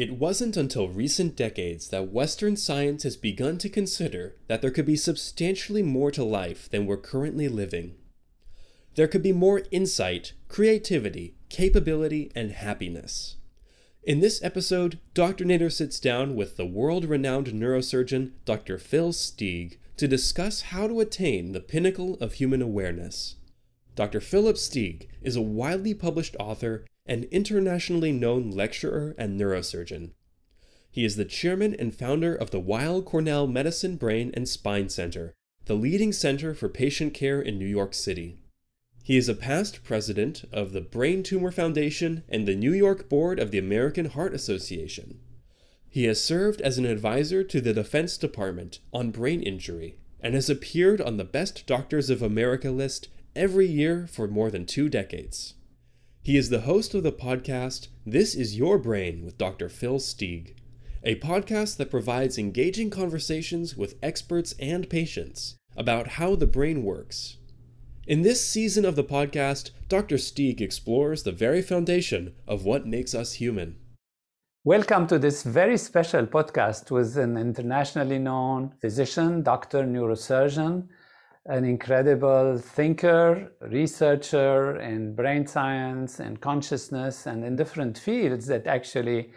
It wasn't until recent decades that Western science has begun to consider that there could be substantially more to life than we're currently living. There could be more insight, creativity, capability, and happiness. In this episode, Dr. Nader sits down with the world renowned neurosurgeon Dr. Phil Stieg to discuss how to attain the pinnacle of human awareness. Dr. Philip Stieg is a widely published author and internationally known lecturer and neurosurgeon. He is the chairman and founder of the Weill Cornell Medicine Brain and Spine Center, the leading center for patient care in New York City. He is a past president of the Brain Tumor Foundation and the New York Board of the American Heart Association. He has served as an advisor to the Defense Department on brain injury and has appeared on the Best Doctors of America list every year for more than two decades. He is the host of the podcast This Is Your Brain with Dr. Phil Stieg, a podcast that provides engaging conversations with experts and patients about how the brain works. In this season of the podcast, Dr. Stieg explores the very foundation of what makes us human. Welcome to this very special podcast with an internationally known physician, doctor, neurosurgeon, an incredible thinker, researcher in brain science and consciousness and in different fields that actually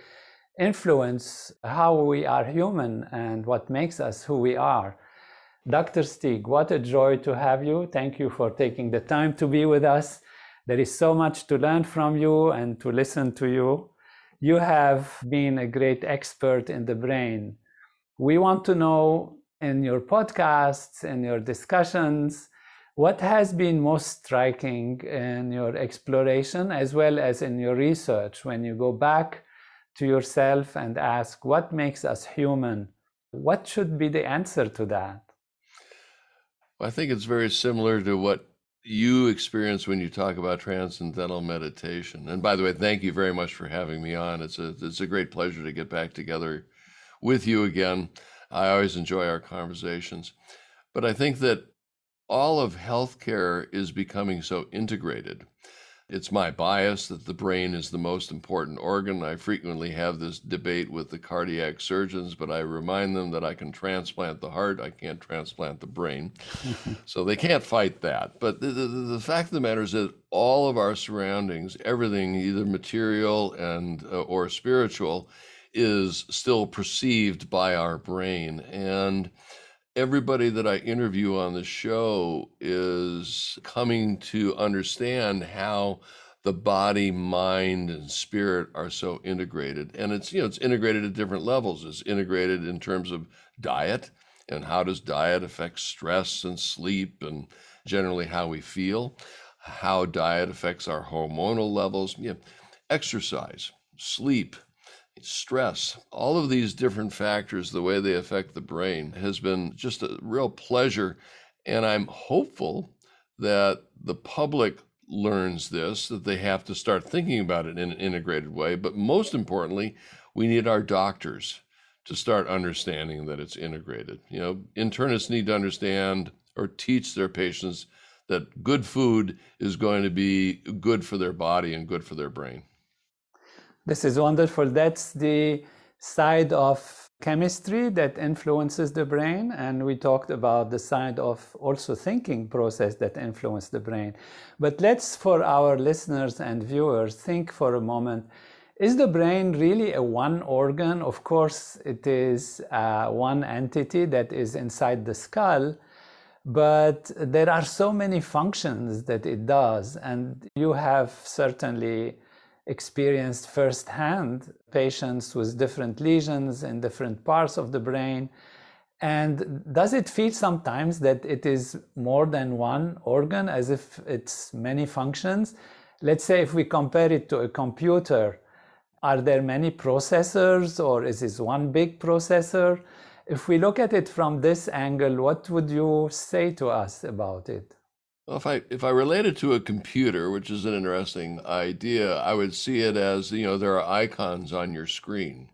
influence how we are human and what makes us who we are. Dr. Stieg, what a joy to have you. Thank you for taking the time to be with us. There is so much to learn from you and to listen to you. You have been a great expert in the brain. We want to know in your podcasts, and your discussions, what has been most striking in your exploration as well as in your research when you go back to yourself and ask what makes us human? What should be the answer to that? I think it's very similar to what you experience when you talk about transcendental meditation. And by the way, thank you very much for having me on. It's a it's a great pleasure to get back together with you again. I always enjoy our conversations. But I think that all of healthcare is becoming so integrated. It's my bias that the brain is the most important organ. I frequently have this debate with the cardiac surgeons, but I remind them that I can transplant the heart, I can't transplant the brain. so they can't fight that. But the, the, the, fact of the matter is that all of our surroundings, everything, either material and uh, or spiritual, is still perceived by our brain. And everybody that I interview on the show is coming to understand how the body, mind, and spirit are so integrated. And it's, you know, it's integrated at different levels. It's integrated in terms of diet and how does diet affect stress and sleep and generally how we feel, how diet affects our hormonal levels, you know, exercise, sleep, stress, all of these different factors, the way they affect the brain, has been just a real pleasure. And I'm hopeful that the public learns this, that they have to start thinking about it in an integrated way. But most importantly, we need our doctors to start understanding that it's integrated. You know, internists need to understand or teach their patients that good food is going to be good for their body and good for their brain. This is wonderful. That's the side of chemistry that influences the brain. And we talked about the side of also thinking process that influence the brain. But let's, for our listeners and viewers, think for a moment. Is the brain really a one organ? Of course, it is uh, one entity that is inside the skull, but there are so many functions that it does. And you have certainly experienced firsthand patients with different lesions in different parts of the brain. And does it feel sometimes that it is more than one organ, as if it's many functions? Let's say if we compare it to a computer, are there many processors or is this one big processor? If we look at it from this angle, what would you say to us about it? Well, if I if I relate it to a computer, which is an interesting idea, I would see it as you know there are icons on your screen,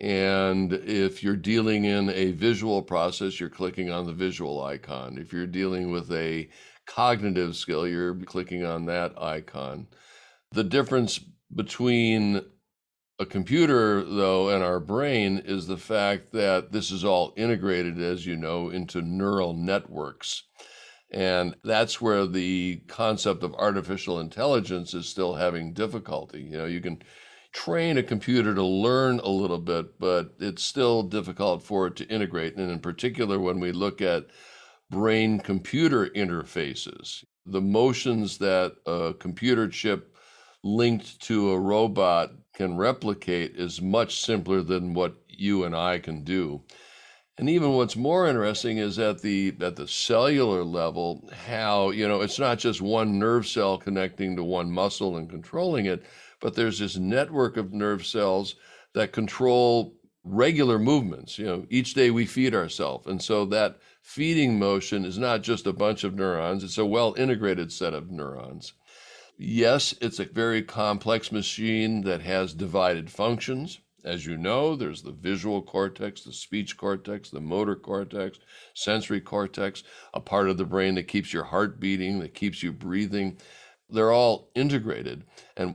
and if you're dealing in a visual process, you're clicking on the visual icon. If you're dealing with a cognitive skill, you're clicking on that icon. The difference between a computer, though, and our brain is the fact that this is all integrated, as you know, into neural networks. And that's where the concept of artificial intelligence is still having difficulty. You know, you can train a computer to learn a little bit, but it's still difficult for it to integrate. And in particular, when we look at brain computer interfaces, the motions that a computer chip linked to a robot can replicate is much simpler than what you and I can do. And even what's more interesting is at the at the cellular level, how you know it's not just one nerve cell connecting to one muscle and controlling it, but there's this network of nerve cells that control regular movements. You know, each day we feed ourselves, and so that feeding motion is not just a bunch of neurons; it's a well integrated set of neurons. Yes, it's a very complex machine that has divided functions. As you know, there's the visual cortex, the speech cortex, the motor cortex, sensory cortex, a part of the brain that keeps your heart beating, that keeps you breathing. They're all integrated. And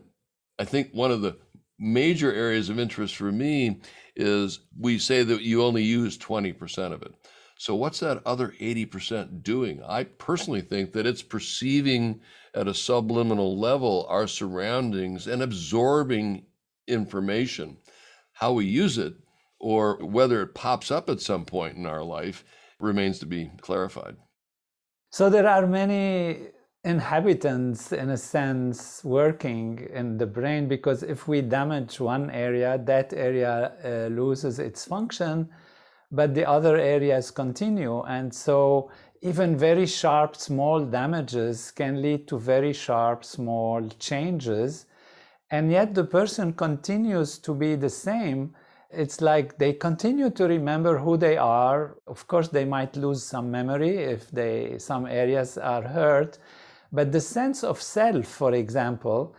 I think one of the major areas of interest for me is we say that you only use 20% of it. So, what's that other 80% doing? I personally think that it's perceiving at a subliminal level our surroundings and absorbing information. How we use it or whether it pops up at some point in our life remains to be clarified. So there are many inhabitants, in a sense, working in the brain because if we damage one area, that area uh, loses its function, but the other areas continue. And so even very sharp, small damages can lead to very sharp, small changes and yet the person continues to be the same. It's like they continue to remember who they are. Of course they might lose some memory if they some areas are hurt. But the sense of self for example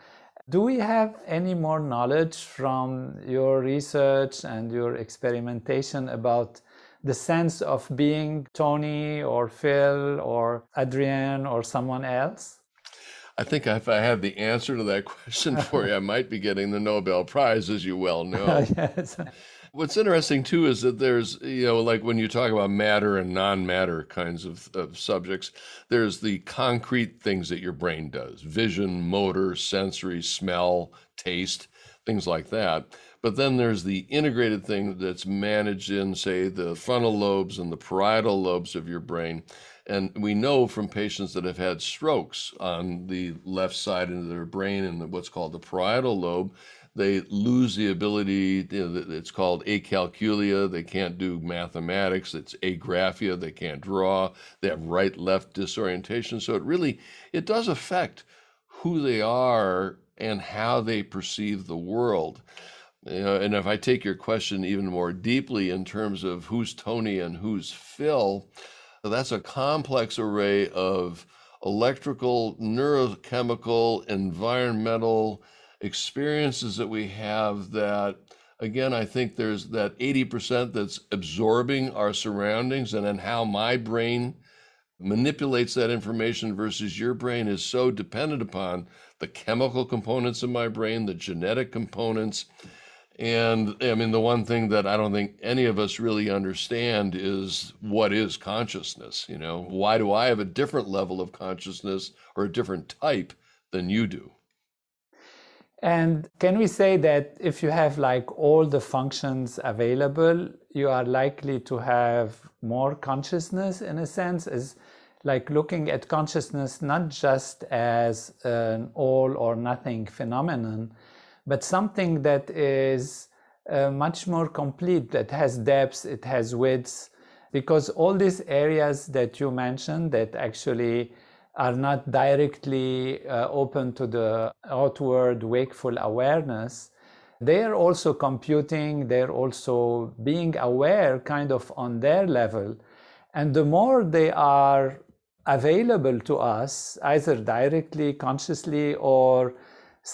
do we have any more knowledge from your research and your experimentation about the sense of being Tony or Phil or Adrienne or someone else? I think if I had the answer to that question for you, I might be getting the Nobel Prize, as you well know. yes. What's interesting too is that there's, you know, like when you talk about matter and non matter kinds of, of subjects, there's the concrete things that your brain does vision, motor, sensory, smell, taste, things like that. But then there's the integrated thing that's managed in, say, the frontal lobes and the parietal lobes of your brain and we know from patients that have had strokes on the left side of their brain and what's called the parietal lobe, they lose the ability, you know, it's called acalculia. They can't do mathematics. It's agraphia. They can't draw. They have right left disorientation. So it really, it does affect who they are and how they perceive the world. You know, and if I take your question even more deeply in terms of who's Tony and who's Phil, that's a complex array of electrical, neurochemical, environmental experiences that we have that again i think there's that 80% that's absorbing our surroundings and then how my brain manipulates that information versus your brain is so dependent upon the chemical components of my brain the genetic components and I mean, the one thing that I don't think any of us really understand is what is consciousness? You know, why do I have a different level of consciousness or a different type than you do? And can we say that if you have like all the functions available, you are likely to have more consciousness in a sense? Is like looking at consciousness not just as an all or nothing phenomenon, but something that is uh, much more complete, that has depth, it has width, because all these areas that you mentioned that actually are not directly uh, open to the outward wakeful awareness, they're also computing, they're also being aware kind of on their level. And the more they are available to us, either directly, consciously, or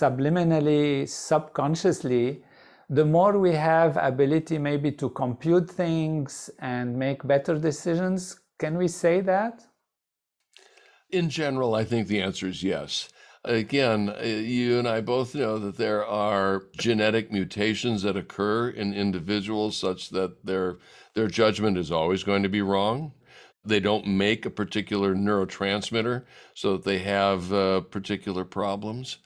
subliminally, subconsciously, the more we have ability maybe to compute things and make better decisions. Can we say that? In general, I think the answer is yes. Again, uh, you and I both know that there are genetic mutations that occur in individuals such that their their judgment is always going to be wrong. They don't make a particular neurotransmitter, so that they have uh, particular problems.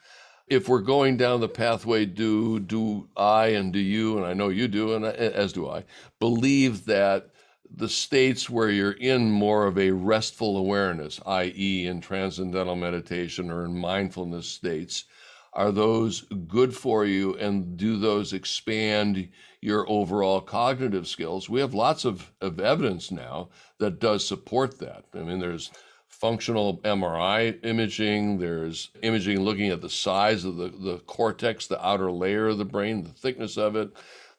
If we're going down the pathway, do do I and do you, and I know you do, and as do I, believe that the states where you're in more of a restful awareness, i.e., in transcendental meditation or in mindfulness states, are those good for you and do those expand your overall cognitive skills? We have lots of, of evidence now that does support that. I mean, there's functional MRI imaging, there's imaging looking at the size of the, the cortex, the outer layer of the brain, the thickness of it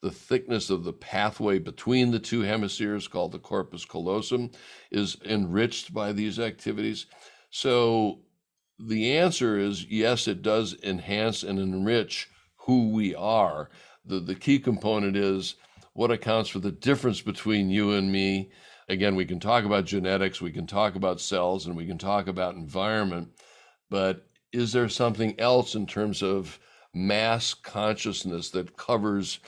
the thickness of the pathway between the two hemispheres, called the corpus callosum, is enriched by these activities. So the answer is yes, it does enhance and enrich who we are. The, the key component is what accounts for the difference between you and me. Again, we can talk about genetics, we can talk about cells, and we can talk about environment, but is there something else in terms of mass consciousness that covers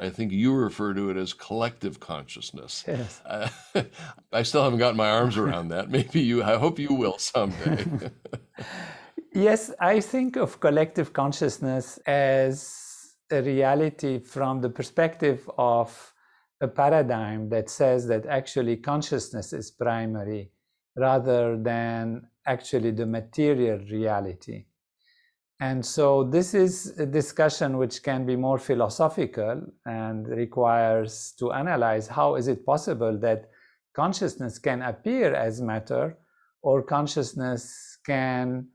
I think you refer to it as collective consciousness. Yes. Uh, I still haven't gotten my arms around that. Maybe you, I hope you will someday. yes, I think of collective consciousness as a reality from the perspective of a paradigm that says that actually consciousness is primary rather than actually the material reality. And so this is a discussion which can be more philosophical and requires to analyze how is it possible that consciousness can appear as matter or consciousness can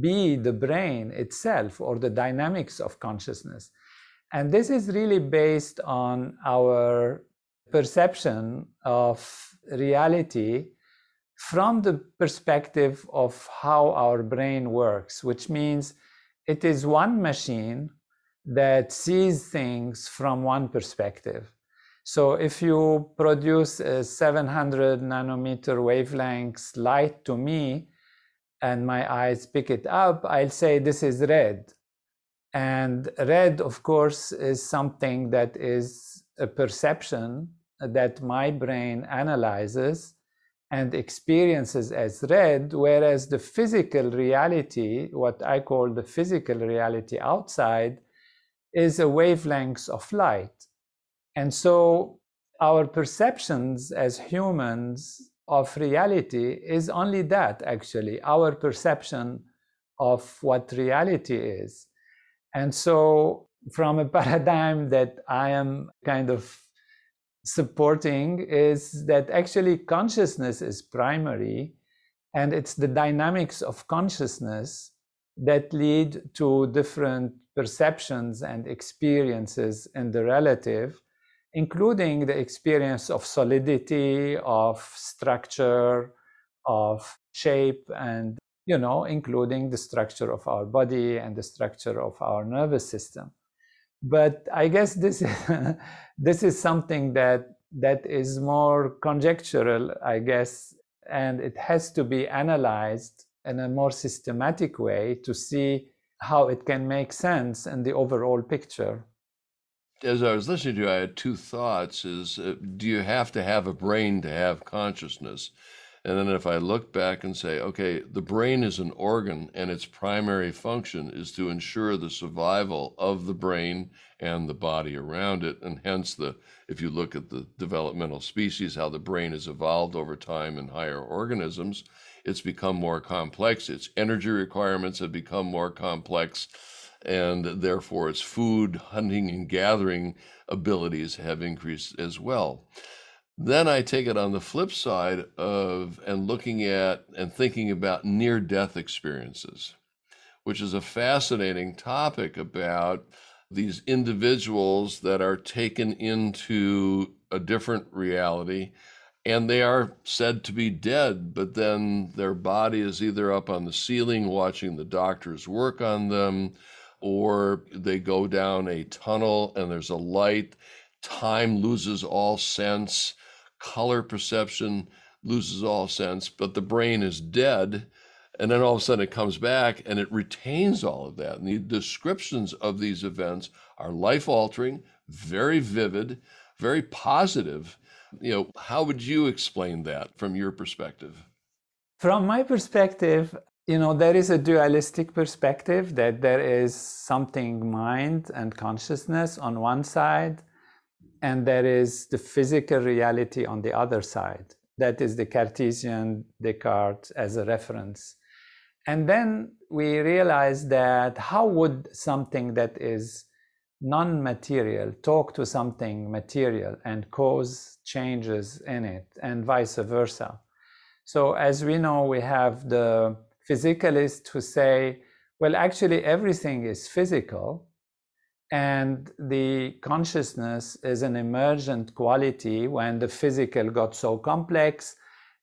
be the brain itself or the dynamics of consciousness. And this is really based on our perception of reality from the perspective of how our brain works, which means it is one machine that sees things from one perspective. So if you produce a 700 nanometer wavelengths light to me and my eyes pick it up, I'll say this is red. And red, of course, is something that is a perception that my brain analyzes and experiences as red, whereas the physical reality, what I call the physical reality outside, is a wavelength of light. And so our perceptions as humans of reality is only that, actually, our perception of what reality is. And so, from a paradigm that I am kind of supporting is that actually consciousness is primary and it's the dynamics of consciousness that lead to different perceptions and experiences in the relative including the experience of solidity of structure of shape and you know including the structure of our body and the structure of our nervous system but I guess this is this is something that that is more conjectural, I guess, and it has to be analyzed in a more systematic way to see how it can make sense in the overall picture. As I was listening to you, I had two thoughts: is uh, do you have to have a brain to have consciousness? And then if I look back and say, okay, the brain is an organ and its primary function is to ensure the survival of the brain and the body around it. And hence the if you look at the developmental species, how the brain has evolved over time in higher organisms, it's become more complex. Its energy requirements have become more complex, and therefore its food, hunting, and gathering abilities have increased as well. Then I take it on the flip side of and looking at and thinking about near death experiences, which is a fascinating topic about these individuals that are taken into a different reality and they are said to be dead, but then their body is either up on the ceiling watching the doctors work on them, or they go down a tunnel and there's a light. Time loses all sense, color perception loses all sense, but the brain is dead. And then all of a sudden it comes back and it retains all of that. And the descriptions of these events are life altering, very vivid, very positive. You know, how would you explain that from your perspective? From my perspective, you know, there is a dualistic perspective that there is something mind and consciousness on one side, and there is the physical reality on the other side. That is the Cartesian Descartes as a reference. And then we realize that how would something that is non material talk to something material and cause changes in it, and vice versa? So, as we know, we have the physicalists who say, well, actually, everything is physical, and the consciousness is an emergent quality when the physical got so complex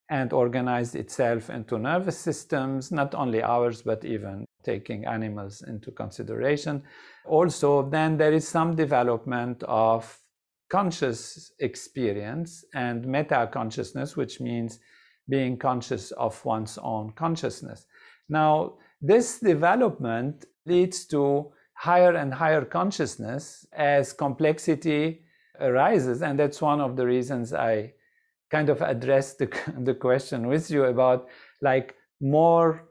and organized itself into nervous systems, not only ours, but even taking animals into consideration. Also, then there is some development of conscious experience and meta consciousness, which means being conscious of one's own consciousness. Now, this development leads to higher and higher consciousness as complexity arises. And that's one of the reasons I kind of addressed the, the question with you about like more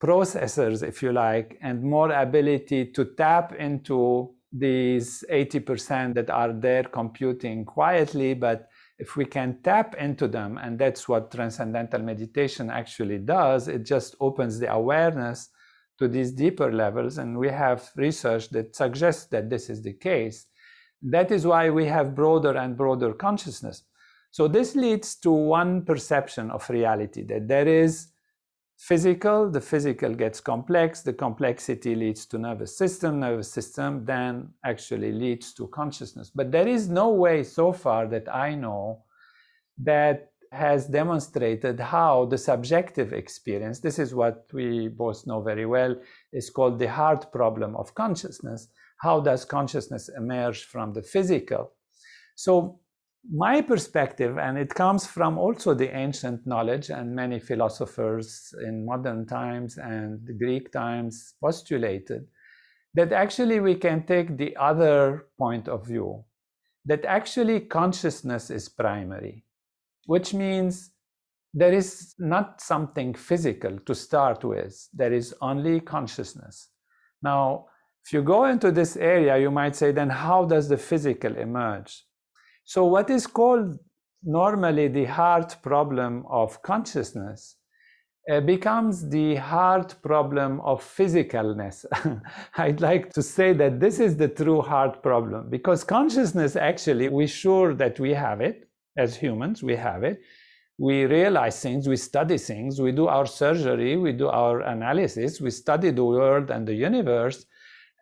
processors, if you like, and more ability to tap into these 80% that are there computing quietly, but if we can tap into them, and that's what transcendental meditation actually does, it just opens the awareness to these deeper levels. And we have research that suggests that this is the case. That is why we have broader and broader consciousness. So this leads to one perception of reality that there is physical, the physical gets complex, the complexity leads to nervous system, nervous system then actually leads to consciousness. But there is no way so far that I know that has demonstrated how the subjective experience, this is what we both know very well, is called the hard problem of consciousness. How does consciousness emerge from the physical? So my perspective, and it comes from also the ancient knowledge, and many philosophers in modern times and Greek times postulated that actually we can take the other point of view, that actually consciousness is primary, which means there is not something physical to start with, there is only consciousness. Now, if you go into this area, you might say, then how does the physical emerge? So, what is called normally the hard problem of consciousness uh, becomes the hard problem of physicalness. I'd like to say that this is the true hard problem because consciousness actually, we're sure that we have it as humans, we have it. We realize things, we study things, we do our surgery, we do our analysis, we study the world and the universe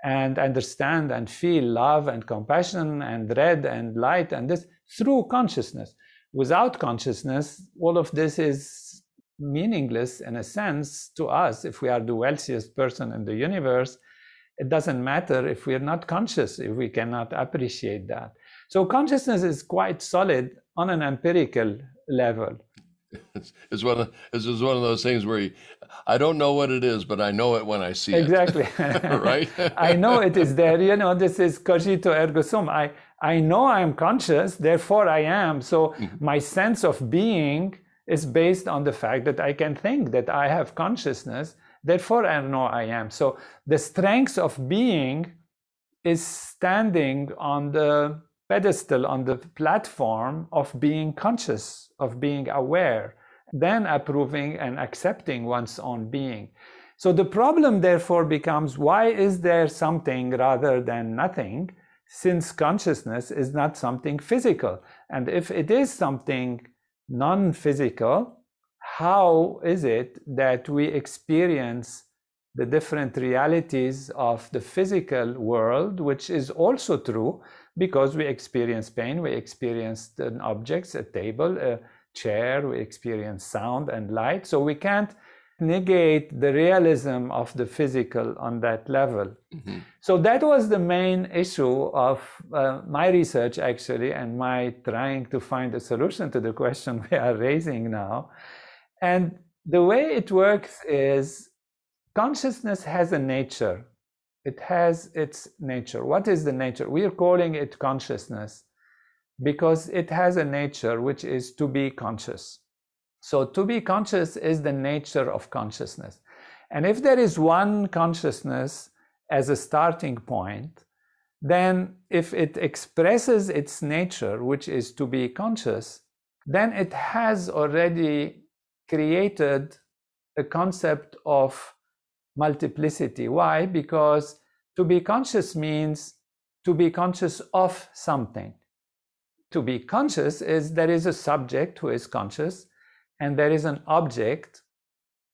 and understand and feel love and compassion and dread and light and this through consciousness. Without consciousness, all of this is meaningless in a sense to us. If we are the wealthiest person in the universe, it doesn't matter if we're not conscious, if we cannot appreciate that. So consciousness is quite solid on an empirical level. It's, it's one of it's one of those things where you, I don't know what it is, but I know it when I see exactly. it. Exactly. right? I know it is there. You know, this is cogito ergo sum. I I know I am conscious, therefore I am. So mm-hmm. my sense of being is based on the fact that I can think that I have consciousness, therefore I know I am. So the strength of being is standing on the pedestal, on the platform of being conscious of being aware, then approving and accepting one's own being. So the problem, therefore, becomes why is there something rather than nothing, since consciousness is not something physical? And if it is something non physical, how is it that we experience the different realities of the physical world, which is also true because we experience pain, we experience an objects, a table, a chair, we experience sound and light. So we can't negate the realism of the physical on that level. Mm-hmm. So that was the main issue of uh, my research, actually, and my trying to find a solution to the question we are raising now. And the way it works is consciousness has a nature. It has its nature. What is the nature? We are calling it consciousness because it has a nature which is to be conscious. So to be conscious is the nature of consciousness. And if there is one consciousness as a starting point, then if it expresses its nature, which is to be conscious, then it has already created a concept of multiplicity. Why? Because to be conscious means to be conscious of something. To be conscious is there is a subject who is conscious, and there is an object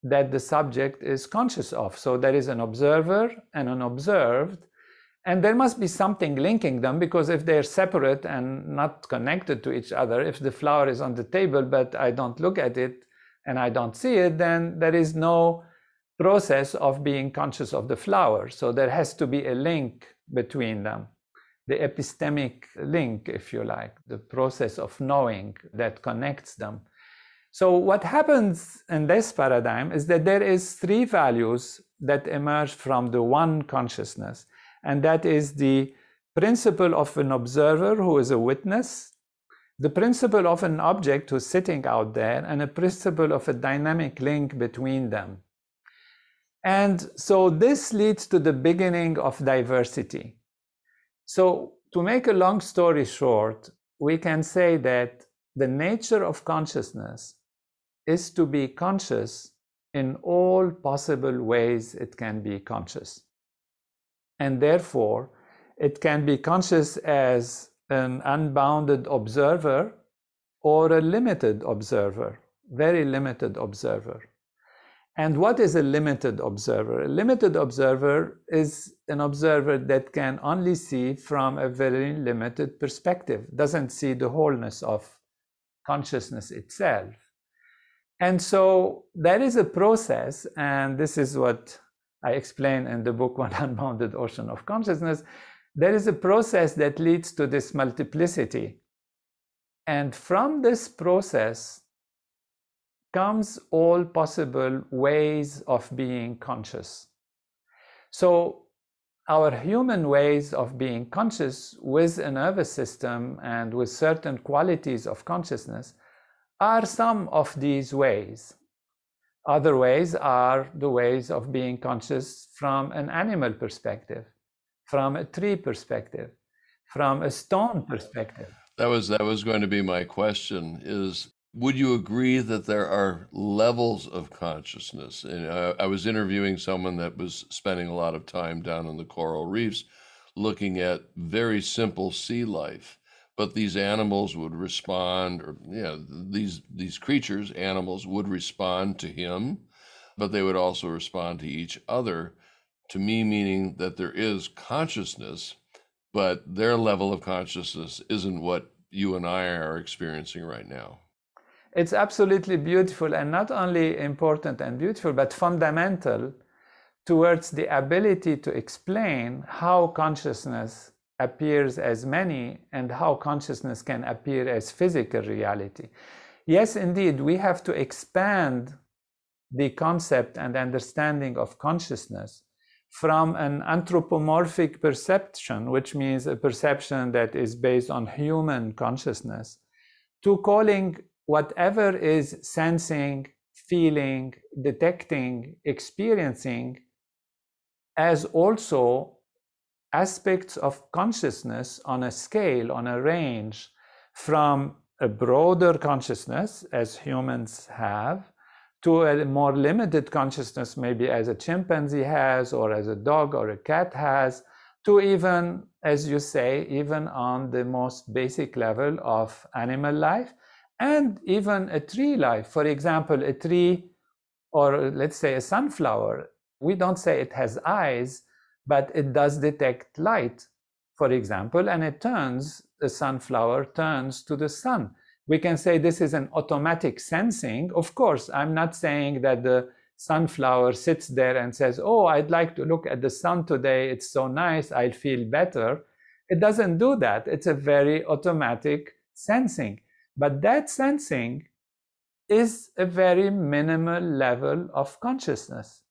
that the subject is conscious of. So there is an observer and an observed, and there must be something linking them because if they're separate and not connected to each other, if the flower is on the table but I don't look at it and I don't see it, then there is no process of being conscious of the flower. So there has to be a link between them, the epistemic link, if you like, the process of knowing that connects them. So what happens in this paradigm is that there is three values that emerge from the one consciousness, and that is the principle of an observer who is a witness, the principle of an object who's sitting out there, and a principle of a dynamic link between them. And so this leads to the beginning of diversity. So to make a long story short, we can say that the nature of consciousness is to be conscious in all possible ways it can be conscious. And therefore, it can be conscious as an unbounded observer or a limited observer, very limited observer. And what is a limited observer? A limited observer is an observer that can only see from a very limited perspective, doesn't see the wholeness of consciousness itself. And so that is a process, and this is what I explain in the book One Unbounded Ocean of Consciousness. There is a process that leads to this multiplicity. And from this process comes all possible ways of being conscious. So our human ways of being conscious with a nervous system and with certain qualities of consciousness are some of these ways. Other ways are the ways of being conscious from an animal perspective, from a tree perspective, from a stone perspective. That was that was going to be my question is would you agree that there are levels of consciousness? And I, I was interviewing someone that was spending a lot of time down in the coral reefs looking at very simple sea life. But these animals would respond or know these these creatures animals would respond to him but they would also respond to each other. To me meaning that there is consciousness but their level of consciousness isn't what you and I are experiencing right now it's absolutely beautiful and not only important and beautiful but fundamental towards the ability to explain how consciousness appears as many and how consciousness can appear as physical reality. Yes, indeed, we have to expand the concept and understanding of consciousness from an anthropomorphic perception, which means a perception that is based on human consciousness, to calling whatever is sensing, feeling, detecting, experiencing as also aspects of consciousness on a scale, on a range, from a broader consciousness, as humans have, to a more limited consciousness, maybe as a chimpanzee has, or as a dog or a cat has, to even, as you say, even on the most basic level of animal life, and even a tree life. For example, a tree, or let's say a sunflower, We don't say it has eyes, but it does detect light, for example, and it turns, the sunflower turns to the sun. We can say this is an automatic sensing. Of course, I'm not saying that the sunflower sits there and says, Oh, I'd like to look at the sun today. It's so nice. I'll feel better. It doesn't do that. It's a very automatic sensing. But that sensing is a very minimal level of consciousness.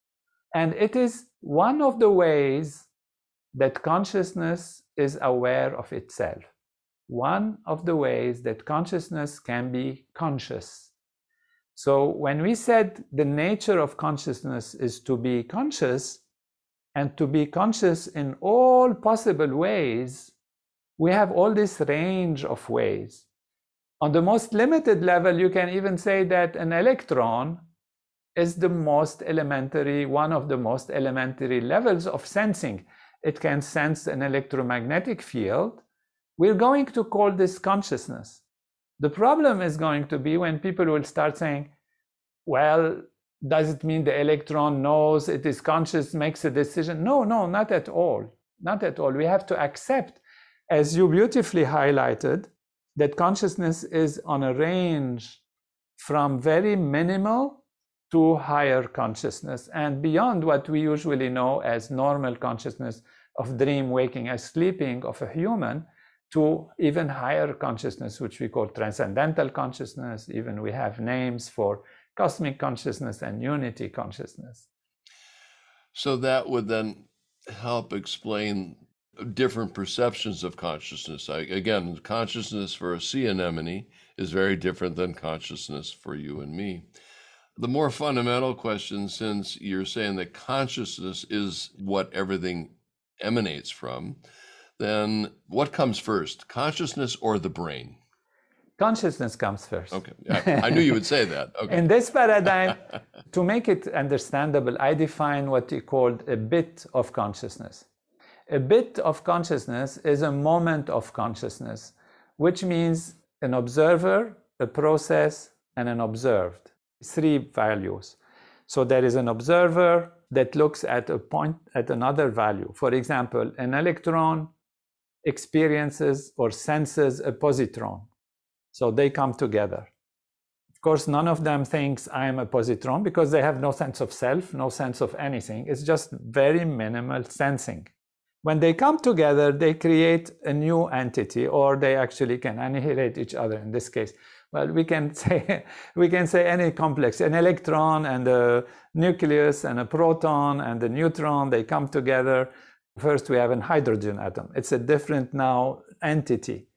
And it is one of the ways that consciousness is aware of itself. One of the ways that consciousness can be conscious. So when we said the nature of consciousness is to be conscious and to be conscious in all possible ways, we have all this range of ways. On the most limited level, you can even say that an electron is the most elementary, one of the most elementary levels of sensing. It can sense an electromagnetic field. We're going to call this consciousness. The problem is going to be when people will start saying, well, does it mean the electron knows it is conscious, makes a decision? No, no, not at all. Not at all. We have to accept, as you beautifully highlighted, that consciousness is on a range from very minimal to higher consciousness and beyond what we usually know as normal consciousness of dream, waking, as sleeping of a human to even higher consciousness, which we call transcendental consciousness. Even we have names for cosmic consciousness and unity consciousness. So that would then help explain different perceptions of consciousness. I, again, consciousness for a sea anemone is very different than consciousness for you and me. The more fundamental question, since you're saying that consciousness is what everything emanates from, then what comes first, consciousness or the brain? Consciousness comes first. Okay, I, I knew you would say that. Okay. In this paradigm, to make it understandable, I define what we call a bit of consciousness. A bit of consciousness is a moment of consciousness, which means an observer, a process, and an observed. Three values. So there is an observer that looks at a point at another value. For example, an electron experiences or senses a positron. So they come together. Of course, none of them thinks I am a positron because they have no sense of self, no sense of anything. It's just very minimal sensing. When they come together, they create a new entity, or they actually can annihilate each other in this case. Well, we can say we can say any complex, an electron and a nucleus and a proton and a neutron, they come together. First, we have an hydrogen atom. It's a different now entity.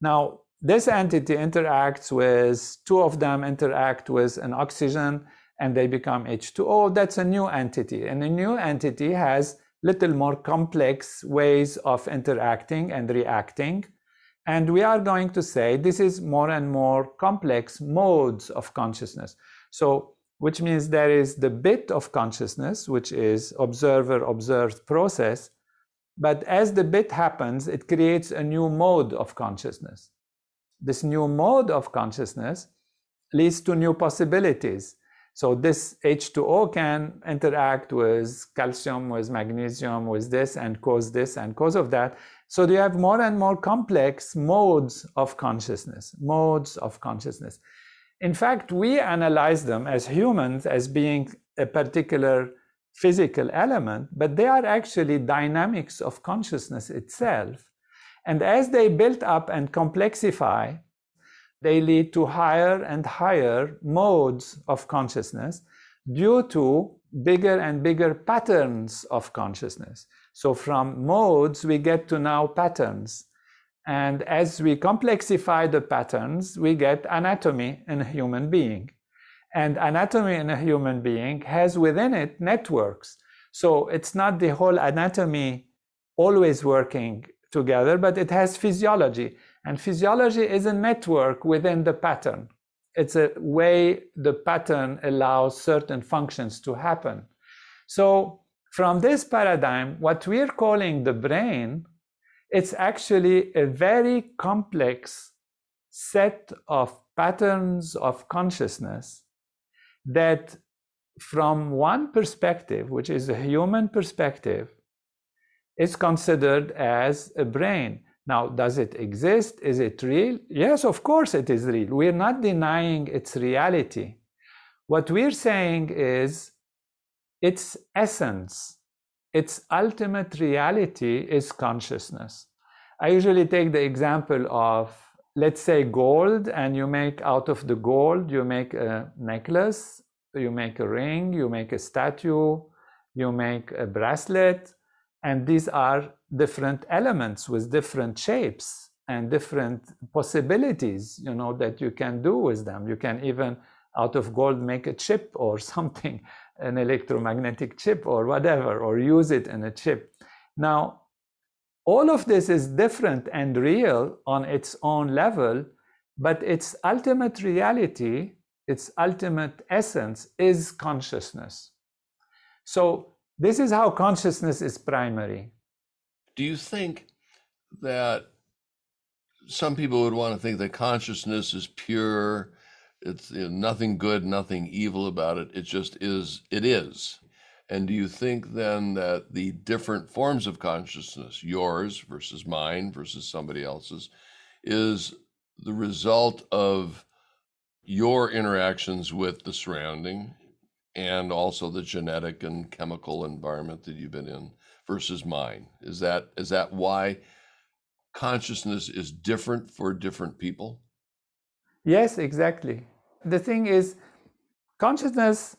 Now, this entity interacts with two of them interact with an oxygen and they become H2O. That's a new entity. And a new entity has little more complex ways of interacting and reacting. And we are going to say this is more and more complex modes of consciousness. So, which means there is the bit of consciousness, which is observer observed process. But as the bit happens, it creates a new mode of consciousness. This new mode of consciousness leads to new possibilities. So this H2O can interact with calcium, with magnesium, with this and cause this and cause of that. So you have more and more complex modes of consciousness, modes of consciousness. In fact, we analyze them as humans as being a particular physical element, but they are actually dynamics of consciousness itself. And as they build up and complexify, they lead to higher and higher modes of consciousness due to bigger and bigger patterns of consciousness. So from modes, we get to now patterns. And as we complexify the patterns, we get anatomy in a human being. And anatomy in a human being has within it networks. So it's not the whole anatomy always working together, but it has physiology. And physiology is a network within the pattern. It's a way the pattern allows certain functions to happen. So from this paradigm, what we're calling the brain, it's actually a very complex set of patterns of consciousness that from one perspective, which is a human perspective, is considered as a brain. Now, does it exist? Is it real? Yes, of course it is real. We're not denying its reality. What we're saying is its essence, its ultimate reality is consciousness. I usually take the example of, let's say, gold, and you make out of the gold, you make a necklace, you make a ring, you make a statue, you make a bracelet, and these are different elements with different shapes and different possibilities, you know, that you can do with them. You can even out of gold make a chip or something, an electromagnetic chip or whatever, or use it in a chip. Now, all of this is different and real on its own level, but its ultimate reality, its ultimate essence is consciousness. So, this is how consciousness is primary. Do you think that some people would want to think that consciousness is pure? It's you know, nothing good, nothing evil about it. It just is, it is. And do you think then that the different forms of consciousness, yours versus mine versus somebody else's, is the result of your interactions with the surrounding and also the genetic and chemical environment that you've been in versus mine? Is that is that why consciousness is different for different people? Yes, exactly. The thing is consciousness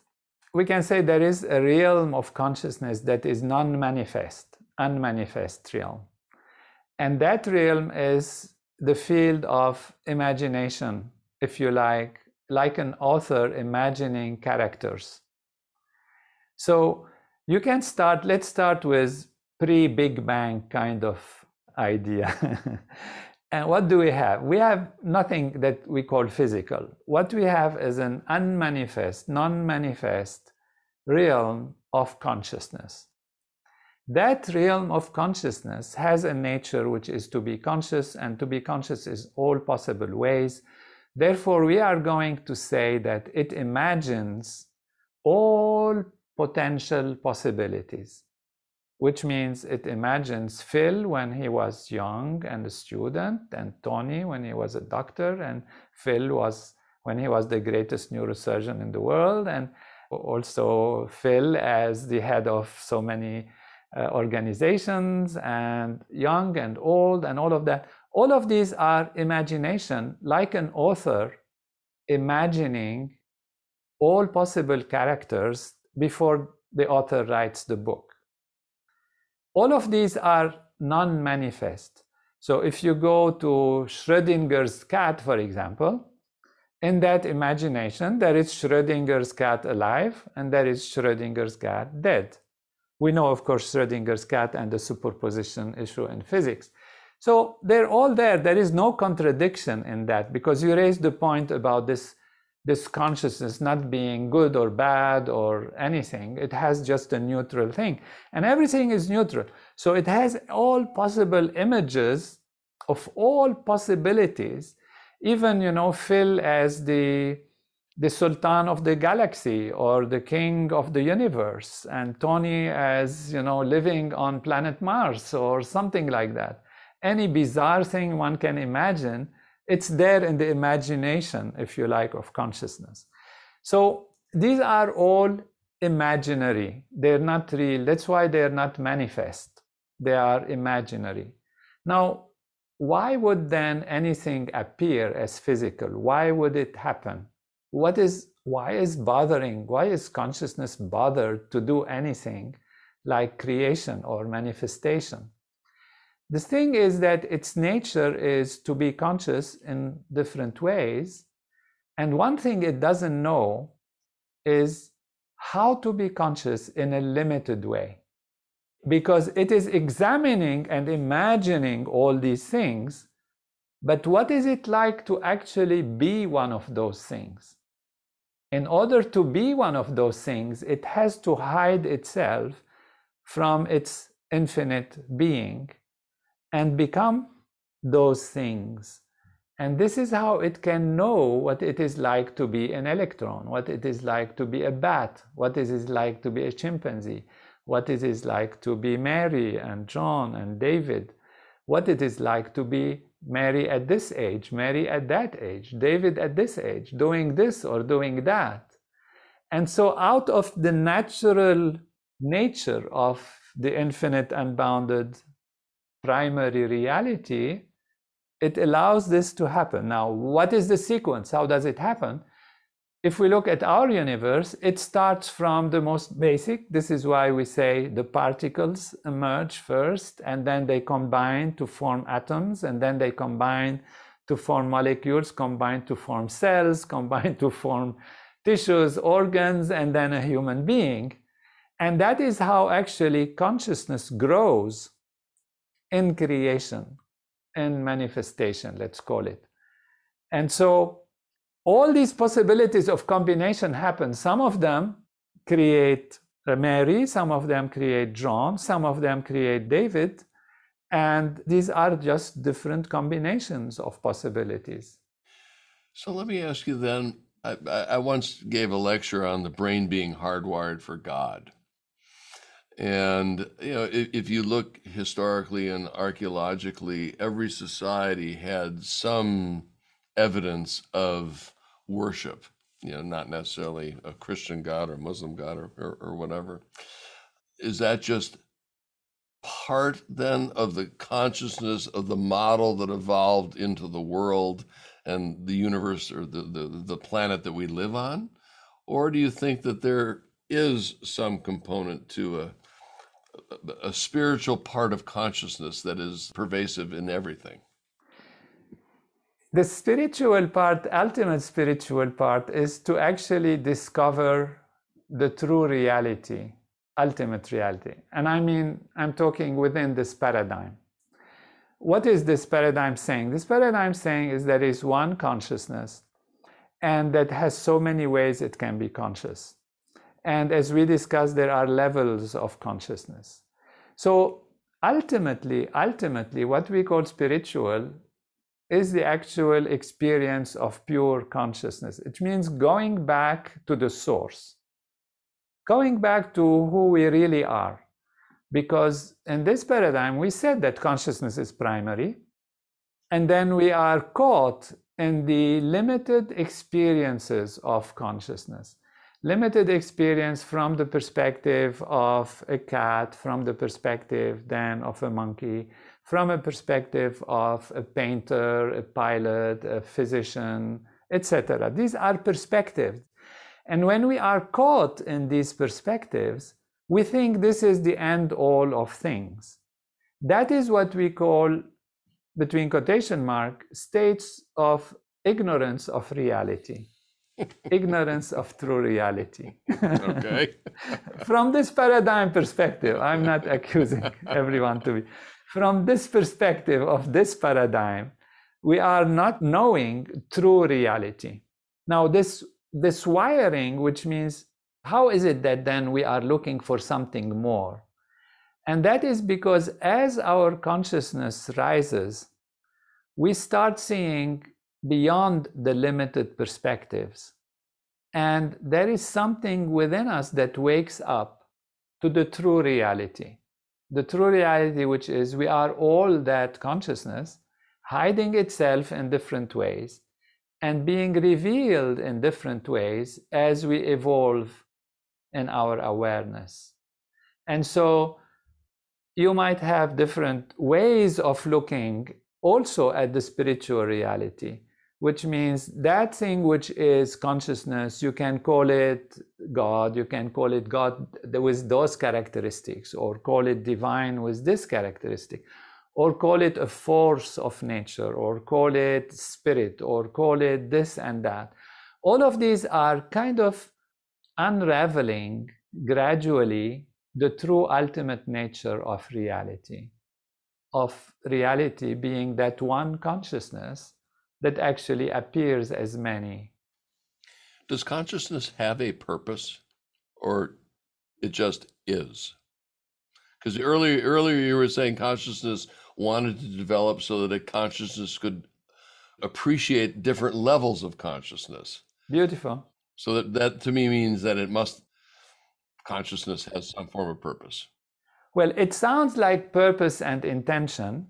we can say there is a realm of consciousness that is non-manifest, unmanifest realm. And that realm is the field of imagination, if you like, like an author imagining characters. So you can start, let's start with pre-Big Bang kind of idea. And what do we have? We have nothing that we call physical. What we have is an unmanifest, non manifest realm of consciousness. That realm of consciousness has a nature which is to be conscious, and to be conscious is all possible ways. Therefore, we are going to say that it imagines all potential possibilities which means it imagines Phil when he was young and a student, and Tony when he was a doctor, and Phil was when he was the greatest neurosurgeon in the world, and also Phil as the head of so many uh, organizations, and young and old, and all of that. All of these are imagination, like an author imagining all possible characters before the author writes the book. All of these are non-manifest. So if you go to Schrodinger's cat, for example, in that imagination, there is Schrodinger's cat alive and there is Schrodinger's cat dead. We know, of course, Schrodinger's cat and the superposition issue in physics. So they're all there. There is no contradiction in that because you raised the point about this this consciousness not being good or bad or anything. It has just a neutral thing. And everything is neutral. So it has all possible images of all possibilities. Even, you know, Phil as the the sultan of the galaxy or the king of the universe and tony as you know living on planet mars or something like that any bizarre thing one can imagine it's there in the imagination, if you like, of consciousness. So these are all imaginary. They're not real. That's why they're not manifest. They are imaginary. Now, why would then anything appear as physical? Why would it happen? What is why is bothering? Why is consciousness bothered to do anything like creation or manifestation? The thing is that its nature is to be conscious in different ways. And one thing it doesn't know is how to be conscious in a limited way. Because it is examining and imagining all these things, but what is it like to actually be one of those things? In order to be one of those things, it has to hide itself from its infinite being and become those things. And this is how it can know what it is like to be an electron, what it is like to be a bat, what it is like to be a chimpanzee, what it is like to be Mary and John and David, what it is like to be Mary at this age, Mary at that age, David at this age, doing this or doing that. And so, out of the natural nature of the infinite, unbounded primary reality, it allows this to happen. Now, what is the sequence? How does it happen? If we look at our universe, it starts from the most basic. This is why we say the particles emerge first, and then they combine to form atoms, and then they combine to form molecules, combine to form cells, combine to form tissues, organs, and then a human being. And that is how actually consciousness grows in creation and manifestation, let's call it. And so all these possibilities of combination happen. Some of them create Mary, some of them create John, some of them create David, and these are just different combinations of possibilities. So let me ask you then I, I once gave a lecture on the brain being hardwired for God. And you know, if, if, you look historically and archaeologically, every society had some evidence of worship. You know, not necessarily a Christian God or Muslim God or, or, or whatever. Is that just part then of the consciousness of the model that evolved into the world and the universe or the, the, the planet that we live on? Or do you think that there is some component to a a spiritual part of consciousness that is pervasive in everything. The spiritual part, ultimate spiritual part, is to actually discover the true reality, ultimate reality. And I mean, I'm talking within this paradigm. What is this paradigm saying? This paradigm saying is there is one consciousness and that has so many ways it can be conscious. And as we discussed, there are levels of consciousness. So ultimately, ultimately, what we call spiritual is the actual experience of pure consciousness. It means going back to the source, going back to who we really are. Because in this paradigm, we said that consciousness is primary, and then we are caught in the limited experiences of consciousness limited experience from the perspective of a cat, from the perspective then of a monkey, from a perspective of a painter, a pilot, a physician, etc. These are perspectives. And when we are caught in these perspectives, we think this is the end all of things. That is what we call, between quotation mark, states of ignorance of reality ignorance of true reality. okay. From this paradigm perspective, I'm not accusing everyone to be. From this perspective of this paradigm, we are not knowing true reality. Now, this, this wiring, which means how is it that then we are looking for something more? And that is because as our consciousness rises, we start seeing beyond the limited perspectives. And there is something within us that wakes up to the true reality. The true reality, which is we are all that consciousness hiding itself in different ways and being revealed in different ways as we evolve in our awareness. And so you might have different ways of looking also at the spiritual reality which means that thing which is consciousness, you can call it God, you can call it God with those characteristics, or call it divine with this characteristic, or call it a force of nature, or call it spirit, or call it this and that. All of these are kind of unraveling gradually the true ultimate nature of reality, of reality being that one consciousness that actually appears as many. Does consciousness have a purpose or it just is? Because earlier earlier you were saying consciousness wanted to develop so that a consciousness could appreciate different levels of consciousness. Beautiful. So that, that to me means that it must consciousness has some form of purpose. Well, it sounds like purpose and intention,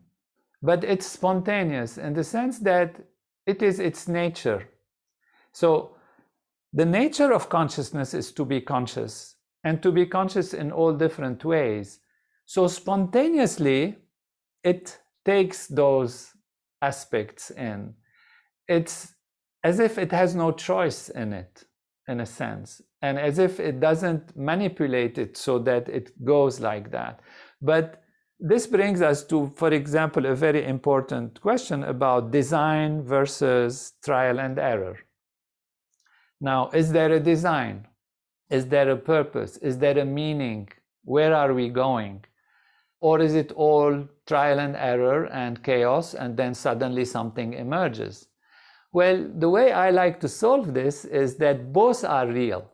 but it's spontaneous in the sense that it is its nature. So the nature of consciousness is to be conscious and to be conscious in all different ways. So spontaneously, it takes those aspects in. It's as if it has no choice in it, in a sense, and as if it doesn't manipulate it so that it goes like that. But this brings us to, for example, a very important question about design versus trial and error. Now, is there a design? Is there a purpose? Is there a meaning? Where are we going? Or is it all trial and error and chaos, and then suddenly something emerges? Well, the way I like to solve this is that both are real.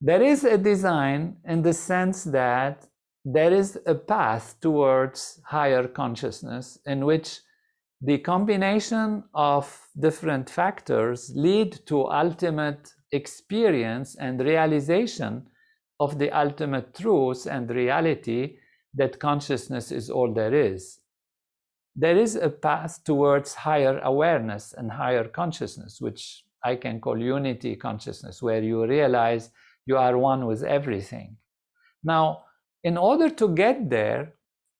There is a design in the sense that there is a path towards higher consciousness in which the combination of different factors lead to ultimate experience and realization of the ultimate truth and reality that consciousness is all there is. There is a path towards higher awareness and higher consciousness, which I can call unity consciousness, where you realize you are one with everything. Now, in order to get there,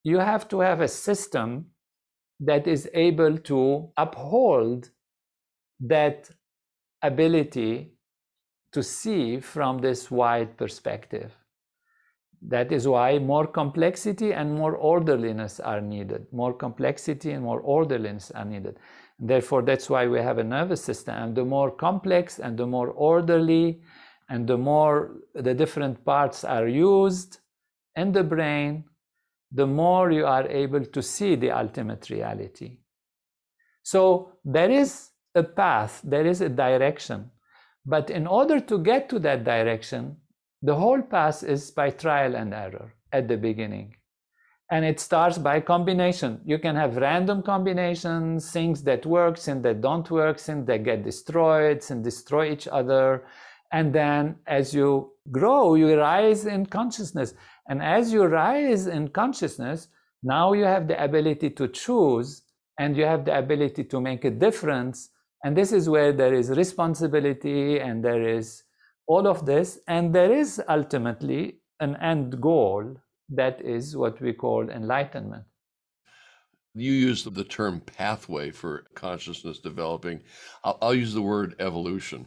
you have to have a system that is able to uphold that ability to see from this wide perspective. That is why more complexity and more orderliness are needed. More complexity and more orderliness are needed. Therefore, that's why we have a nervous system. And the more complex and the more orderly and the more the different parts are used in the brain, the more you are able to see the ultimate reality. So there is a path, there is a direction. But in order to get to that direction, the whole path is by trial and error at the beginning. And it starts by combination. You can have random combinations, things that work, things that don't work, things that get destroyed, and destroy each other. And then as you grow, you rise in consciousness. And as you rise in consciousness, now you have the ability to choose and you have the ability to make a difference. And this is where there is responsibility and there is all of this. And there is ultimately an end goal that is what we call enlightenment. You used the term pathway for consciousness developing. I'll, I'll use the word evolution.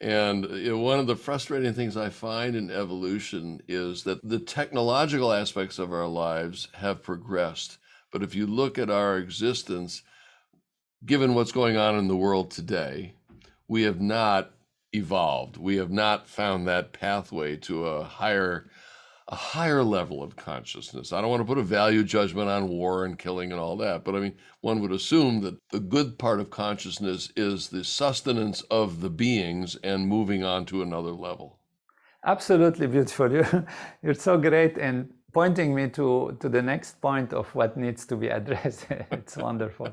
And uh, you know, one of the frustrating things I find in evolution is that the technological aspects of our lives have progressed. But if you look at our existence, given what's going on in the world today, we have not evolved. We have not found that pathway to a higher a higher level of consciousness. I don't want to put a value judgment on war and killing and all that, but I mean, one would assume that the good part of consciousness is the sustenance of the beings and moving on to another level. Absolutely beautiful. You're, you're so great in pointing me to, to the next point of what needs to be addressed. it's wonderful.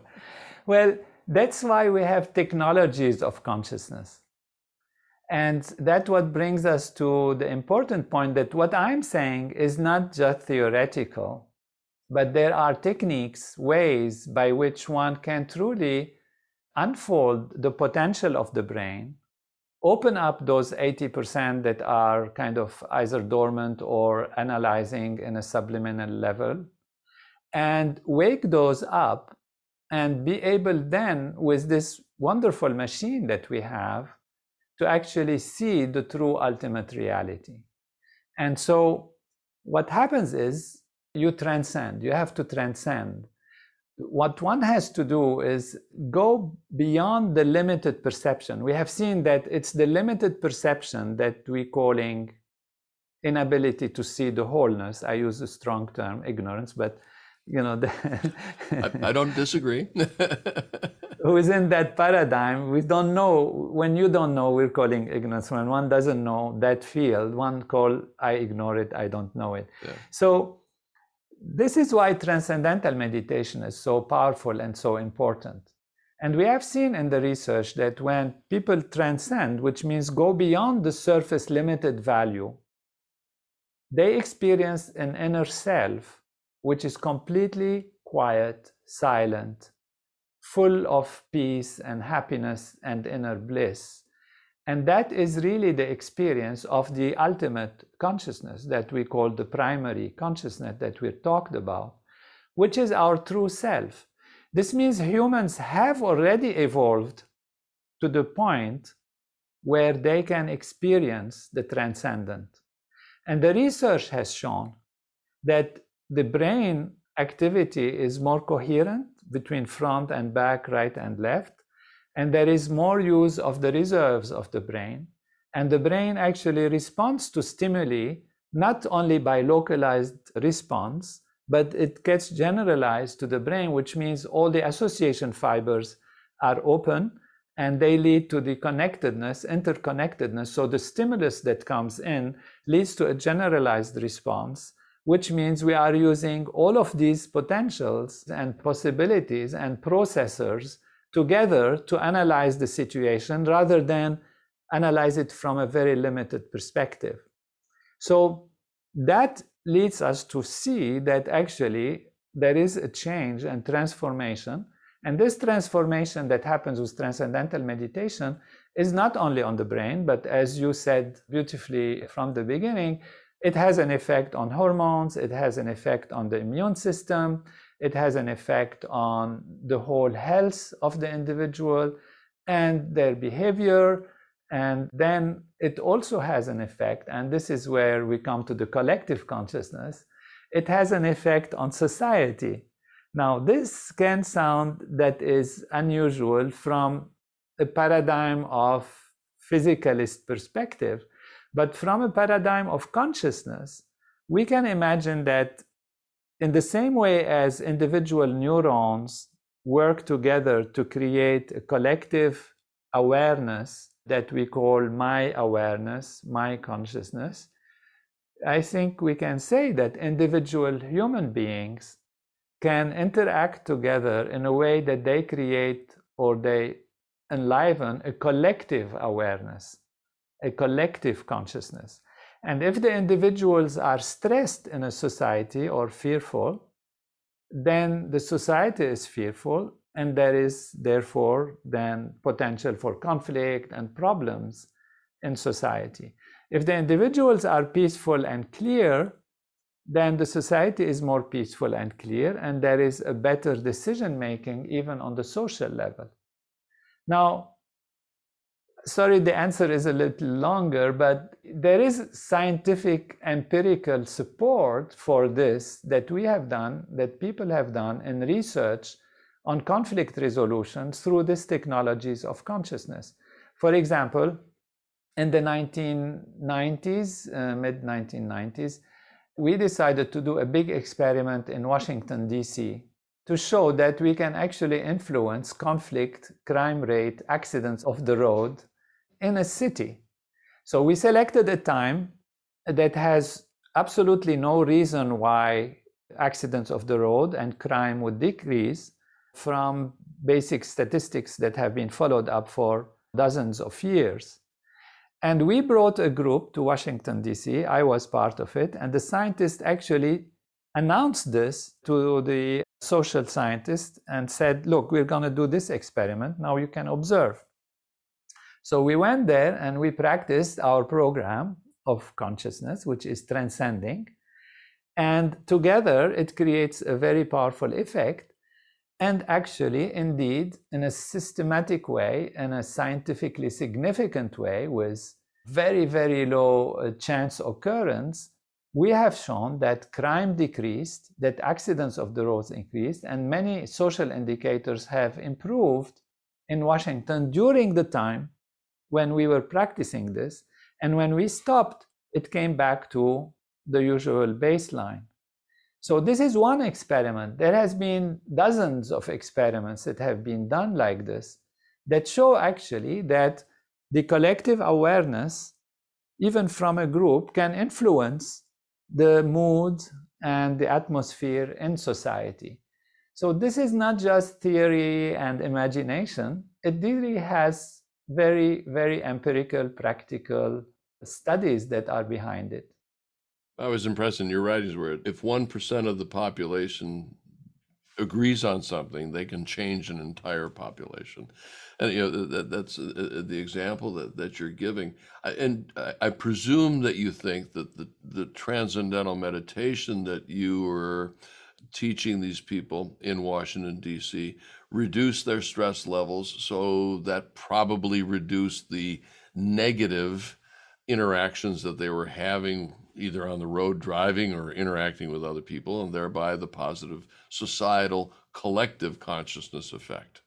Well, that's why we have technologies of consciousness and that's what brings us to the important point that what I'm saying is not just theoretical, but there are techniques, ways by which one can truly unfold the potential of the brain, open up those 80% that are kind of either dormant or analyzing in a subliminal level, and wake those up and be able then, with this wonderful machine that we have, to actually see the true ultimate reality. And so what happens is you transcend, you have to transcend. What one has to do is go beyond the limited perception. We have seen that it's the limited perception that we're calling inability to see the wholeness. I use a strong term, ignorance, but you know, I, I don't disagree. who is in that paradigm, we don't know. When you don't know, we're calling ignorance. When one doesn't know that field, one call, I ignore it, I don't know it. Yeah. So this is why transcendental meditation is so powerful and so important. And we have seen in the research that when people transcend, which means go beyond the surface limited value, they experience an inner self which is completely quiet, silent, full of peace and happiness and inner bliss. And that is really the experience of the ultimate consciousness that we call the primary consciousness that we talked about, which is our true self. This means humans have already evolved to the point where they can experience the transcendent. And the research has shown that the brain activity is more coherent between front and back, right and left, and there is more use of the reserves of the brain. And the brain actually responds to stimuli not only by localized response, but it gets generalized to the brain, which means all the association fibers are open and they lead to the connectedness, interconnectedness. So the stimulus that comes in leads to a generalized response, which means we are using all of these potentials and possibilities and processors together to analyze the situation rather than analyze it from a very limited perspective. So that leads us to see that actually there is a change and transformation. And this transformation that happens with transcendental meditation is not only on the brain, but as you said beautifully from the beginning, it has an effect on hormones, it has an effect on the immune system, it has an effect on the whole health of the individual and their behavior and then it also has an effect, and this is where we come to the collective consciousness. It has an effect on society. Now, this can sound that is unusual from a paradigm of physicalist perspective, but from a paradigm of consciousness, we can imagine that in the same way as individual neurons work together to create a collective awareness that we call my awareness, my consciousness, I think we can say that individual human beings can interact together in a way that they create or they enliven a collective awareness, a collective consciousness. And if the individuals are stressed in a society or fearful, then the society is fearful and there is therefore then potential for conflict and problems in society. If the individuals are peaceful and clear, then the society is more peaceful and clear, and there is a better decision making even on the social level. Now, sorry, the answer is a little longer, but there is scientific empirical support for this that we have done, that people have done in research on conflict resolution through these technologies of consciousness. For example, in the 1990s, uh, mid 1990s, we decided to do a big experiment in Washington, D.C. to show that we can actually influence conflict, crime rate, accidents of the road in a city. So we selected a time that has absolutely no reason why accidents of the road and crime would decrease from basic statistics that have been followed up for dozens of years. And we brought a group to Washington, D.C. I was part of it. And the scientists actually announced this to the social scientists and said, Look, we're going to do this experiment. Now you can observe. So we went there and we practiced our program of consciousness, which is transcending. And together it creates a very powerful effect and actually, indeed, in a systematic way, in a scientifically significant way, with very, very low uh, chance occurrence, we have shown that crime decreased, that accidents of the roads increased, and many social indicators have improved in Washington during the time when we were practicing this. And when we stopped, it came back to the usual baseline. So this is one experiment. There has been dozens of experiments that have been done like this that show actually that the collective awareness, even from a group, can influence the mood and the atmosphere in society. So this is not just theory and imagination. It really has very, very empirical, practical studies that are behind it. I was impressed in your writings where if 1% of the population agrees on something, they can change an entire population. And you know that, that's uh, uh, the example that, that you're giving. And I presume that you think that the, the transcendental meditation that you were teaching these people in Washington, D.C., reduced their stress levels. So that probably reduced the negative interactions that they were having either on the road driving or interacting with other people, and thereby the positive societal collective consciousness effect.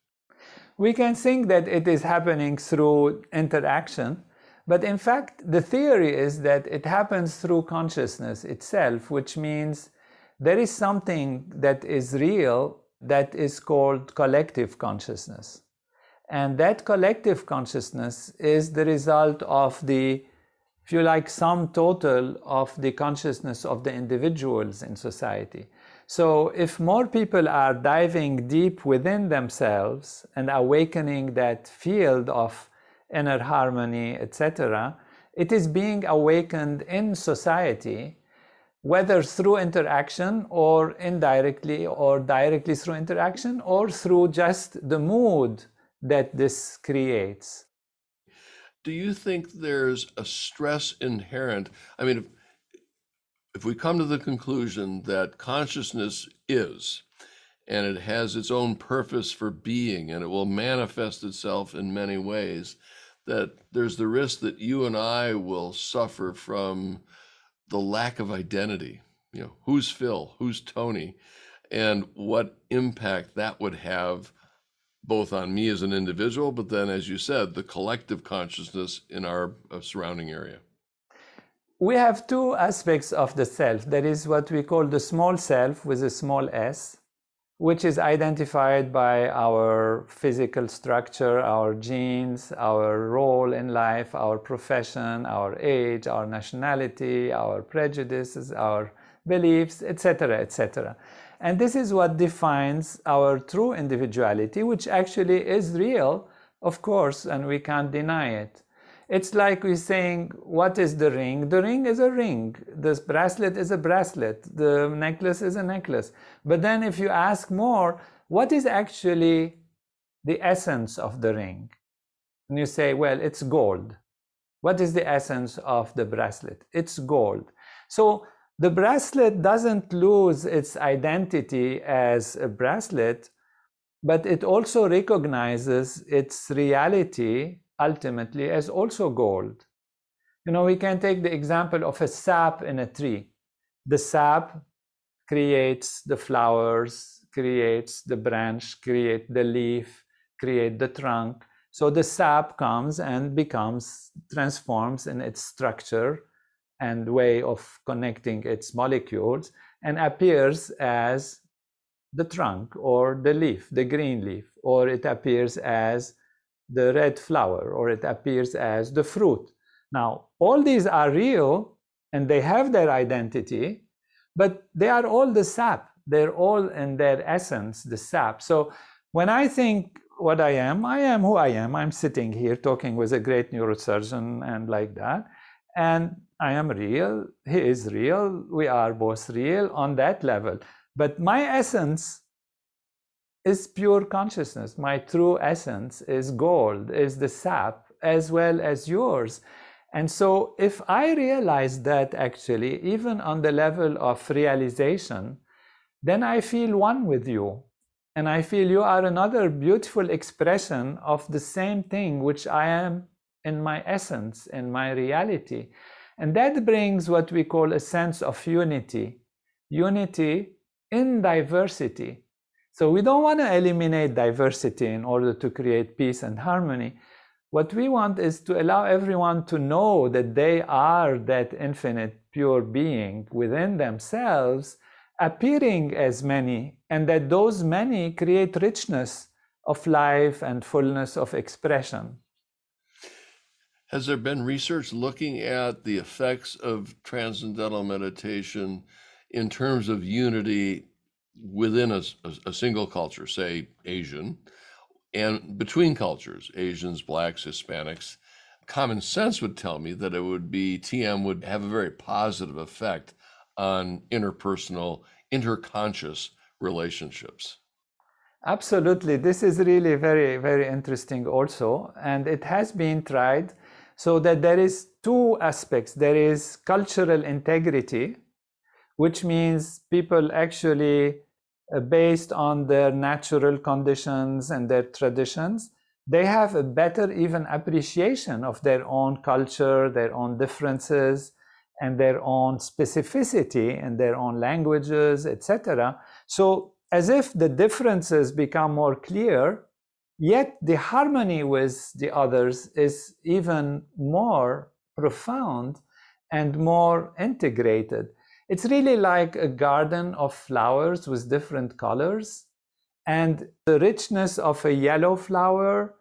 We can think that it is happening through interaction, but in fact, the theory is that it happens through consciousness itself, which means there is something that is real that is called collective consciousness. And that collective consciousness is the result of the if you like, sum total of the consciousness of the individuals in society. So if more people are diving deep within themselves and awakening that field of inner harmony, etc., it is being awakened in society, whether through interaction or indirectly or directly through interaction or through just the mood that this creates do you think there's a stress inherent? I mean, if, if we come to the conclusion that consciousness is, and it has its own purpose for being, and it will manifest itself in many ways, that there's the risk that you and I will suffer from the lack of identity. You know, who's Phil? Who's Tony? And what impact that would have both on me as an individual, but then, as you said, the collective consciousness in our uh, surrounding area? We have two aspects of the self. There is what we call the small self with a small s, which is identified by our physical structure, our genes, our role in life, our profession, our age, our nationality, our prejudices, our beliefs, etc., etc. And this is what defines our true individuality, which actually is real, of course, and we can't deny it. It's like we're saying, what is the ring? The ring is a ring. This bracelet is a bracelet. The necklace is a necklace. But then if you ask more, what is actually the essence of the ring? And you say, well, it's gold. What is the essence of the bracelet? It's gold. So the bracelet doesn't lose its identity as a bracelet, but it also recognizes its reality ultimately as also gold. You know, we can take the example of a sap in a tree. The sap creates the flowers, creates the branch, create the leaf, create the trunk. So the sap comes and becomes, transforms in its structure and way of connecting its molecules and appears as the trunk or the leaf, the green leaf, or it appears as the red flower, or it appears as the fruit. Now, all these are real and they have their identity, but they are all the sap. They're all in their essence the sap. So when I think what I am, I am who I am. I'm sitting here talking with a great neurosurgeon and like that. And I am real, he is real, we are both real on that level. But my essence is pure consciousness. My true essence is gold, is the sap, as well as yours. And so, if I realize that actually, even on the level of realization, then I feel one with you. And I feel you are another beautiful expression of the same thing which I am in my essence, in my reality. And that brings what we call a sense of unity, unity in diversity. So we don't want to eliminate diversity in order to create peace and harmony. What we want is to allow everyone to know that they are that infinite pure being within themselves, appearing as many, and that those many create richness of life and fullness of expression. Has there been research looking at the effects of transcendental meditation in terms of unity within a, a, a single culture, say Asian, and between cultures, Asians, blacks, Hispanics, common sense would tell me that it would be TM would have a very positive effect on interpersonal, interconscious relationships. Absolutely. This is really very, very interesting also. And it has been tried so that there is two aspects. There is cultural integrity, which means people actually, Uh, based on their natural conditions and their traditions, they have a better even appreciation of their own culture, their own differences, and their own specificity and their own languages, etc. So as if the differences become more clear, yet the harmony with the others is even more profound and more integrated. It's really like a garden of flowers with different colors. And the richness of a yellow flower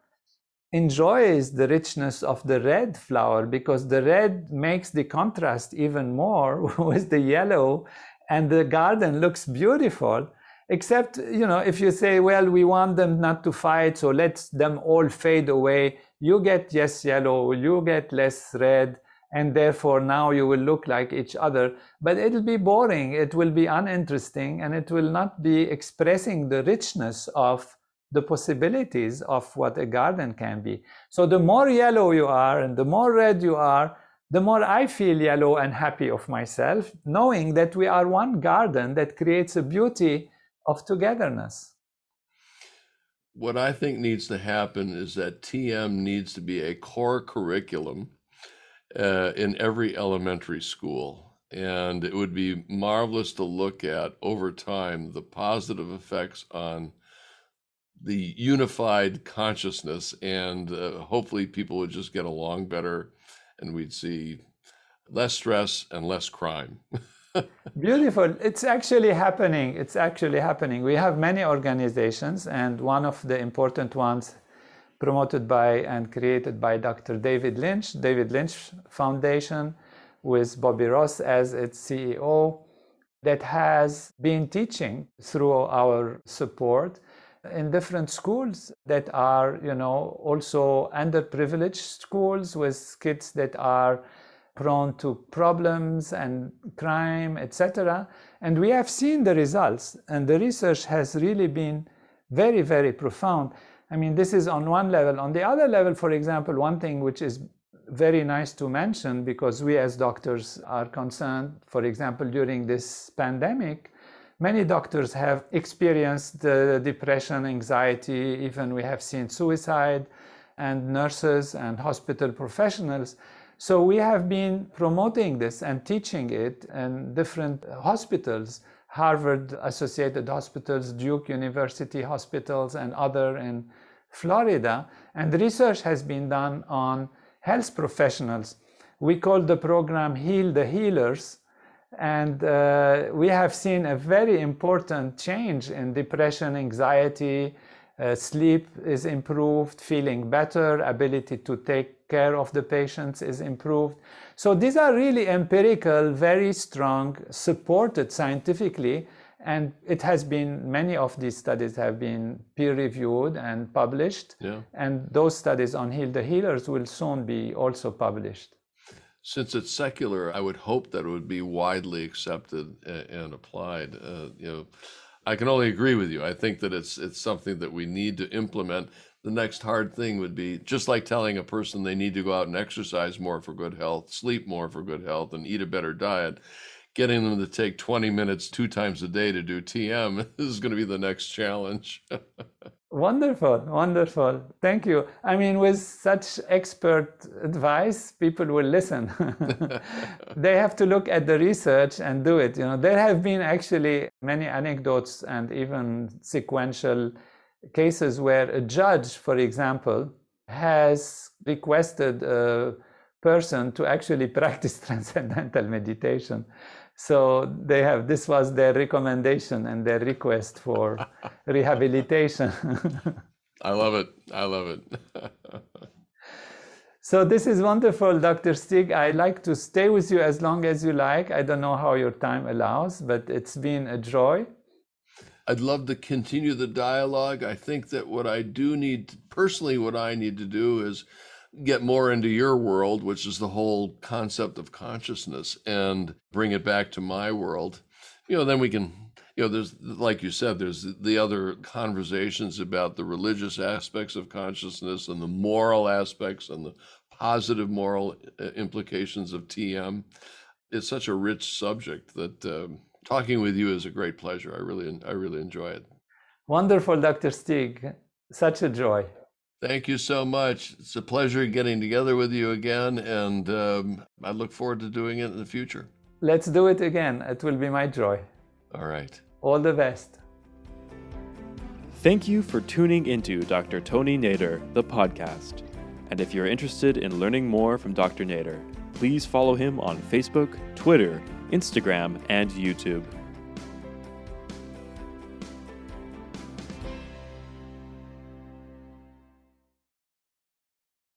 enjoys the richness of the red flower because the red makes the contrast even more with the yellow and the garden looks beautiful except you know if you say well we want them not to fight so let them all fade away you get yes yellow you get less red and therefore now you will look like each other but it'll be boring it will be uninteresting and it will not be expressing the richness of the possibilities of what a garden can be so the more yellow you are and the more red you are the more I feel yellow and happy of myself, knowing that we are one garden that creates a beauty of togetherness. What I think needs to happen is that TM needs to be a core curriculum uh, in every elementary school. And it would be marvelous to look at over time the positive effects on the unified consciousness. And uh, hopefully, people would just get along better and we'd see less stress and less crime. Beautiful. It's actually happening. It's actually happening. We have many organizations, and one of the important ones promoted by and created by Dr. David Lynch, David Lynch Foundation, with Bobby Roth as its CEO, that has been teaching through our support in different schools that are, you know, also underprivileged schools with kids that are prone to problems and crime, etc. And we have seen the results, and the research has really been very, very profound. I mean, this is on one level. On the other level, for example, one thing which is very nice to mention because we as doctors are concerned, for example, during this pandemic, many doctors have experienced uh, depression, anxiety, even we have seen suicide, and nurses and hospital professionals. So we have been promoting this and teaching it in different hospitals, Harvard Associated Hospitals, Duke University Hospitals, and other in Florida. And research has been done on health professionals. We call the program Heal the Healers. And uh, we have seen a very important change in depression, anxiety, uh, sleep is improved, feeling better, ability to take care of the patients is improved. So these are really empirical, very strong, supported scientifically, and it has been many of these studies have been peer reviewed and published. Yeah. And those studies on Heal the Healers will soon be also published. Since it's secular, I would hope that it would be widely accepted and applied. Uh, you know I can only agree with you. I think that it's it's something that we need to implement. The next hard thing would be just like telling a person they need to go out and exercise more for good health, sleep more for good health, and eat a better diet. Getting them to take 20 minutes two times a day to do TM is going to be the next challenge. Wonderful, wonderful. Thank you. I mean, with such expert advice, people will listen. they have to look at the research and do it. You know, there have been actually many anecdotes and even sequential cases where a judge, for example, has requested a person to actually practice transcendental meditation so they have this was their recommendation and their request for rehabilitation. I love it. I love it. so this is wonderful, Dr. Stieg. I'd like to stay with you as long as you like. I don't know how your time allows, but it's been a joy. I'd love to continue the dialogue. I think that what I do need, personally, what I need to do is get more into your world, which is the whole concept of consciousness, and bring it back to my world. You know, then we can, you know, there's, like you said, there's the other conversations about the religious aspects of consciousness and the moral aspects and the positive moral uh, implications of TM. It's such a rich subject that. Um, talking with you is a great pleasure. I really, I really enjoy it. Wonderful, Dr. Stieg. Such a joy. Thank you so much. It's a pleasure getting together with you again, and um, I look forward to doing it in the future. Let's do it again. It will be my joy. All right. All the best. Thank you for tuning into Dr. Tony Nader, the podcast. And if you're interested in learning more from Dr. Nader, please follow him on Facebook, Twitter, Instagram, and YouTube.